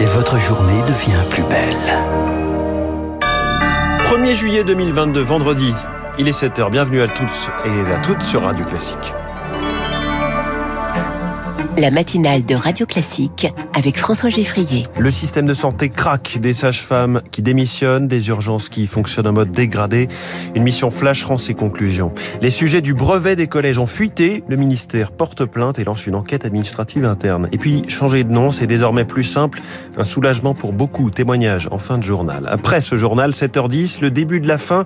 Et votre journée devient plus belle. 1er juillet 2022, vendredi, il est 7h. Bienvenue à tous et à toutes sur Radio Classique. La matinale de Radio Classique avec François Geffrier. Le système de santé craque, des sages-femmes qui démissionnent, des urgences qui fonctionnent en mode dégradé. Une mission flash rend ses conclusions. Les sujets du brevet des collèges ont fuité. Le ministère porte plainte et lance une enquête administrative interne. Et puis, changer de nom, c'est désormais plus simple. Un soulagement pour beaucoup. Témoignage en fin de journal. Après ce journal, 7h10, le début de la fin.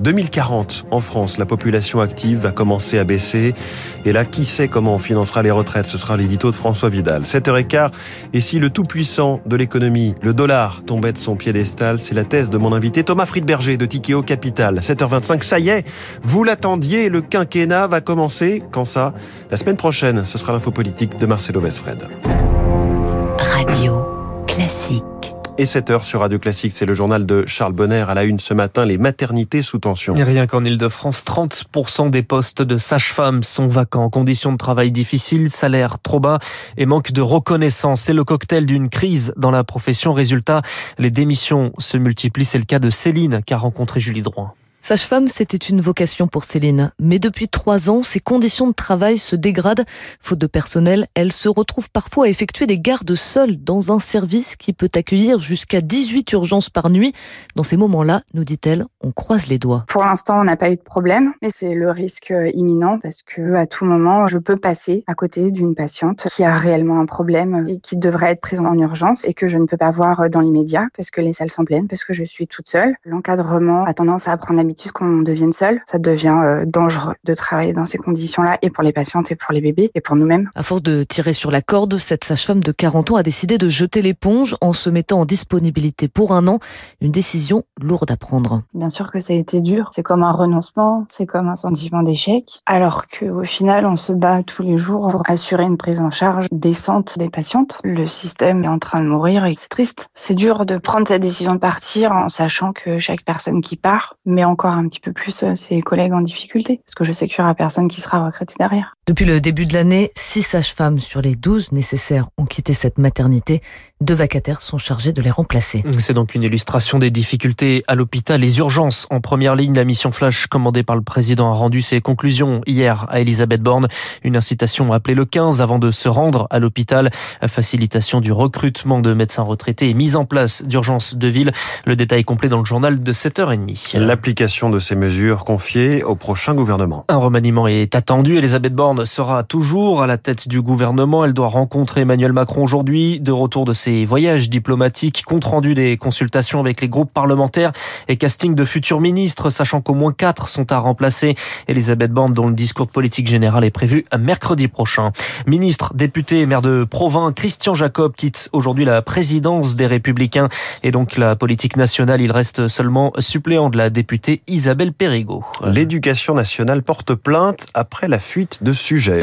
2040, en France, la population active va commencer à baisser. Et là, qui sait comment on financera les retraites? Ce sera de François Vidal. 7h15. Et si le tout-puissant de l'économie, le dollar, tombait de son piédestal, c'est la thèse de mon invité Thomas Friedberger de Tikeo Capital. 7h25, ça y est, vous l'attendiez, le quinquennat va commencer. Quand ça? La semaine prochaine, ce sera l'info politique de Marcelo Vesfred. Radio Classique. Et 7 heures sur Radio Classique, c'est le journal de Charles Bonner à la une ce matin, les maternités sous tension. Rien qu'en Ile-de-France, 30% des postes de sage-femme sont vacants. Conditions de travail difficiles, salaire trop bas et manque de reconnaissance. C'est le cocktail d'une crise dans la profession. Résultat, les démissions se multiplient. C'est le cas de Céline qu'a rencontré Julie Droit. Sage-femme, c'était une vocation pour Céline. Mais depuis trois ans, ses conditions de travail se dégradent. Faute de personnel, elle se retrouve parfois à effectuer des gardes seules dans un service qui peut accueillir jusqu'à 18 urgences par nuit. Dans ces moments-là, nous dit-elle, on croise les doigts. Pour l'instant, on n'a pas eu de problème, mais c'est le risque imminent parce que à tout moment, je peux passer à côté d'une patiente qui a réellement un problème et qui devrait être prise en urgence et que je ne peux pas voir dans l'immédiat parce que les salles sont pleines, parce que je suis toute seule. L'encadrement a tendance à prendre l'habitude qu'on devienne seul. Ça devient euh, dangereux de travailler dans ces conditions-là et pour les patientes et pour les bébés et pour nous-mêmes. À force de tirer sur la corde, cette sage-femme de 40 ans a décidé de jeter l'éponge en se mettant en disponibilité pour un an. Une décision lourde à prendre. Bien sûr que ça a été dur. C'est comme un renoncement, c'est comme un sentiment d'échec. Alors qu'au final, on se bat tous les jours pour assurer une prise en charge décente des patientes. Le système est en train de mourir et c'est triste. C'est dur de prendre cette décision de partir en sachant que chaque personne qui part met encore un petit peu plus euh, ses collègues en difficulté. Parce que je sais qu'il n'y aura personne qui sera recruté derrière. Depuis le début de l'année, 6 sages-femmes sur les 12 nécessaires ont quitté cette maternité. Deux vacataires sont chargés de les remplacer. C'est donc une illustration des difficultés à l'hôpital. Les urgences en première ligne. La mission Flash commandée par le président a rendu ses conclusions hier à Elisabeth Borne. Une incitation à appeler le 15 avant de se rendre à l'hôpital. Facilitation du recrutement de médecins retraités et mise en place d'urgences de ville. Le détail complet dans le journal de 7h30. L'application de ces mesures confiée au prochain gouvernement. Un remaniement est attendu. Elisabeth Borne sera toujours à la tête du gouvernement. Elle doit rencontrer Emmanuel Macron aujourd'hui, de retour de ses voyages diplomatiques, compte rendu des consultations avec les groupes parlementaires et casting de futurs ministres, sachant qu'au moins quatre sont à remplacer. Elisabeth Borne, dont le discours politique général est prévu mercredi prochain. Ministre, député, maire de Provins, Christian Jacob quitte aujourd'hui la présidence des Républicains et donc la politique nationale. Il reste seulement suppléant de la députée Isabelle Périgot. L'éducation nationale porte plainte après la fuite de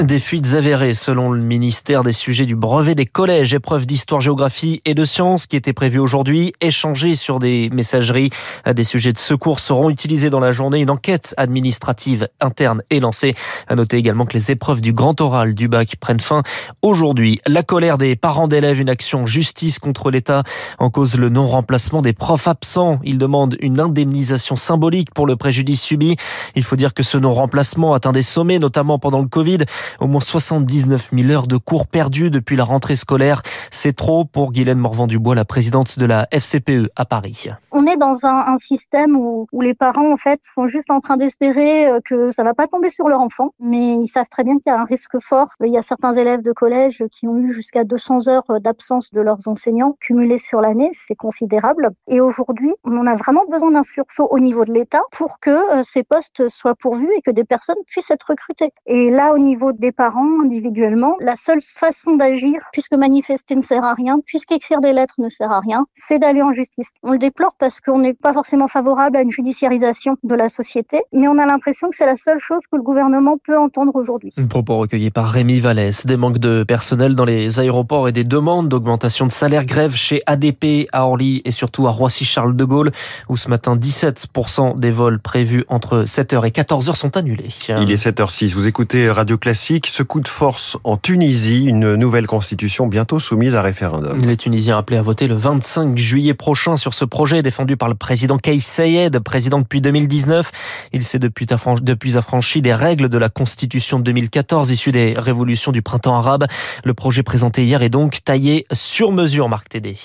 Des fuites avérées selon le ministère des sujets du brevet des collèges, épreuves d'histoire, géographie et de sciences qui étaient prévues aujourd'hui, échangées sur des messageries. Des sujets de secours seront utilisés dans la journée. Une enquête administrative interne est lancée. À noter également que les épreuves du grand oral du bac prennent fin aujourd'hui. La colère des parents d'élèves, une action justice contre l'État en cause le non-remplacement des profs absents. Ils demandent une indemnisation symbolique pour le préjudice subi. Il faut dire que ce non-remplacement atteint des sommets, notamment pendant le Covid. Au moins 79 000 heures de cours perdues depuis la rentrée scolaire. C'est trop pour Guylaine Morvan-Dubois, la présidente de la FCPE à Paris. On est dans un, système où, les parents, en fait, sont juste en train d'espérer euh, que ça va pas tomber sur leur enfant, mais ils savent très bien qu'il y a un risque fort. Il y a certains élèves de collège qui ont eu jusqu'à 200 heures d'absence de leurs enseignants cumulées sur l'année. C'est considérable. Et aujourd'hui, on a vraiment besoin d'un sursaut au niveau de l'État pour que euh, ces postes soient pourvus et que des personnes puissent être recrutées. Et là, au niveau des parents, individuellement, la seule façon d'agir, puisque manifester ne sert à rien, puisqu'écrire des lettres ne sert à rien, c'est d'aller en justice. On le déplore parce qu'on n'est pas forcément favorable à une judiciarisation de la société, mais on a l'impression que c'est la seule chose que le gouvernement peut entendre aujourd'hui. Un propos recueilli par Rémi Vallès. Des manques de personnel dans les aéroports et des demandes d'augmentation de salaire grève chez ADP à Orly et surtout à Roissy-Charles de Gaulle, où ce matin 17% des vols prévus entre 7h et 14h sont annulés. Il est 7h06. Vous écoutez Radio Classique. Ce coup de force en Tunisie, une nouvelle constitution bientôt soumise à référendum. Les Tunisiens appelés à voter le 25 juillet prochain sur ce projet défendu par le président Kais Sayed, président depuis 2019. Il s'est depuis, depuis affranchi des règles de la constitution de 2014 issue des révolutions du printemps arabe. Le projet présenté hier est donc taillé sur mesure, Marc Tédé.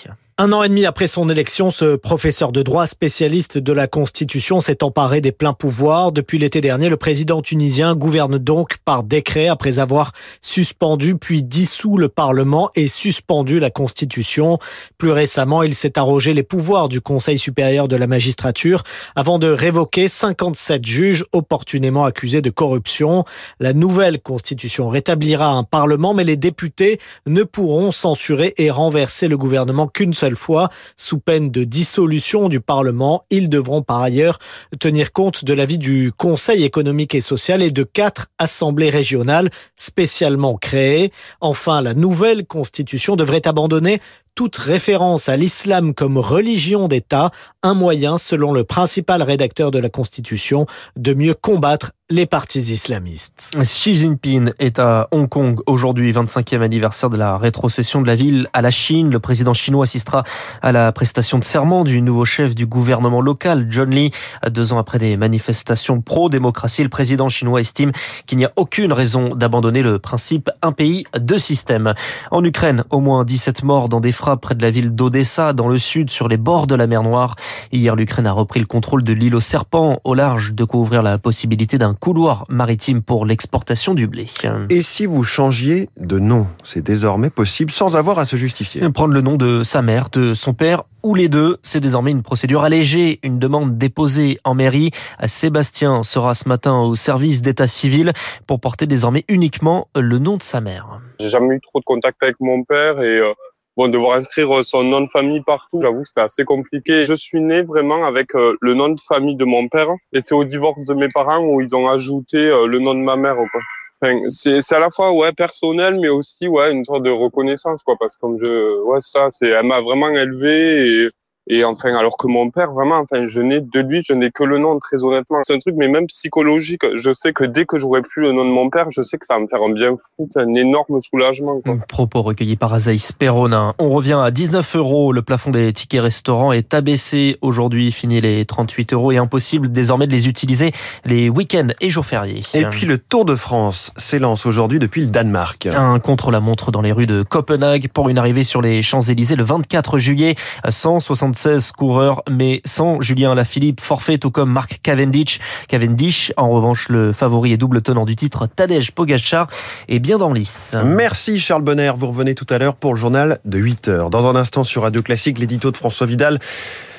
Un an et demi après son élection, ce professeur de droit spécialiste de la Constitution s'est emparé des pleins pouvoirs. Depuis l'été dernier, le président tunisien gouverne donc par décret après avoir suspendu puis dissous le Parlement et suspendu la Constitution. Plus récemment, il s'est arrogé les pouvoirs du Conseil supérieur de la magistrature avant de révoquer 57 juges opportunément accusés de corruption. La nouvelle Constitution rétablira un Parlement, mais les députés ne pourront censurer et renverser le gouvernement qu'une seule fois. Sous peine de dissolution du Parlement, ils devront par ailleurs tenir compte de l'avis du Conseil économique et social et de quatre assemblées régionales spécialement créées. Enfin, la nouvelle constitution devrait abandonner toute référence à l'islam comme religion d'État, un moyen, selon le principal rédacteur de la Constitution, de mieux combattre les partis islamistes. Xi Jinping est à Hong Kong aujourd'hui, 25e anniversaire de la rétrocession de la ville à la Chine. Le président chinois assistera à la prestation de serment du nouveau chef du gouvernement local, John Lee. Deux ans après des manifestations pro-démocratie, le président chinois estime qu'il n'y a aucune raison d'abandonner le principe un pays, deux systèmes. En Ukraine, au moins 17 morts dans des frappes près de la ville d'Odessa, dans le sud, sur les bords de la mer Noire. Hier, l'Ukraine a repris le contrôle de l'île aux serpents, au large, de couvrir la possibilité d'un couloir maritime pour l'exportation du blé. Et si vous changiez de nom, c'est désormais possible sans avoir à se justifier. Prendre le nom de sa mère, de son père ou les deux, c'est désormais une procédure allégée, une demande déposée en mairie. Sébastien sera ce matin au service d'état civil pour porter désormais uniquement le nom de sa mère. J'ai jamais eu trop de contact avec mon père et euh, Bon, devoir inscrire son nom de famille partout, j'avoue que c'était assez compliqué. Je suis né vraiment avec euh, le nom de famille de mon père et c'est au divorce de mes parents où ils ont ajouté euh, le nom de ma mère. Quoi. Enfin, c'est, c'est à la fois ouais personnel mais aussi ouais une sorte de reconnaissance quoi parce que comme je ouais ça c'est elle m'a vraiment élevé et et enfin, alors que mon père, vraiment, enfin, je n'ai de lui, je n'ai que le nom, très honnêtement. C'est un truc, mais même psychologique. Je sais que dès que j'aurai plus le nom de mon père, je sais que ça va me faire un bien fou, un énorme soulagement. Quoi. Propos recueillis par Azaïs Perronin. On revient à 19 euros. Le plafond des tickets restaurants est abaissé aujourd'hui. Fini les 38 euros et impossible désormais de les utiliser les week-ends et jours fériés. Et puis le Tour de France s'élance aujourd'hui depuis le Danemark. Un contre-la-montre dans les rues de Copenhague pour une arrivée sur les Champs-Élysées le 24 juillet. 160 16 coureurs, mais sans Julien Lafilippe, forfait tout comme Marc Cavendish. Cavendish, en revanche, le favori et double tenant du titre, Tadej Pogacar, est bien dans lice. Merci Charles Bonner, vous revenez tout à l'heure pour le journal de 8 heures. Dans un instant sur Radio Classique, l'édito de François Vidal.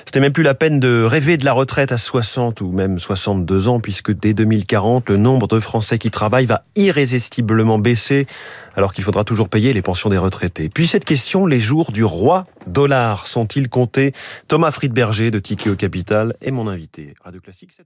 C'était même plus la peine de rêver de la retraite à 60 ou même 62 ans, puisque dès 2040, le nombre de Français qui travaillent va irrésistiblement baisser, alors qu'il faudra toujours payer les pensions des retraités. Puis cette question, les jours du roi dollar sont-ils comptés? Thomas Friedberger de Ticket au Capital est mon invité. Classique, 7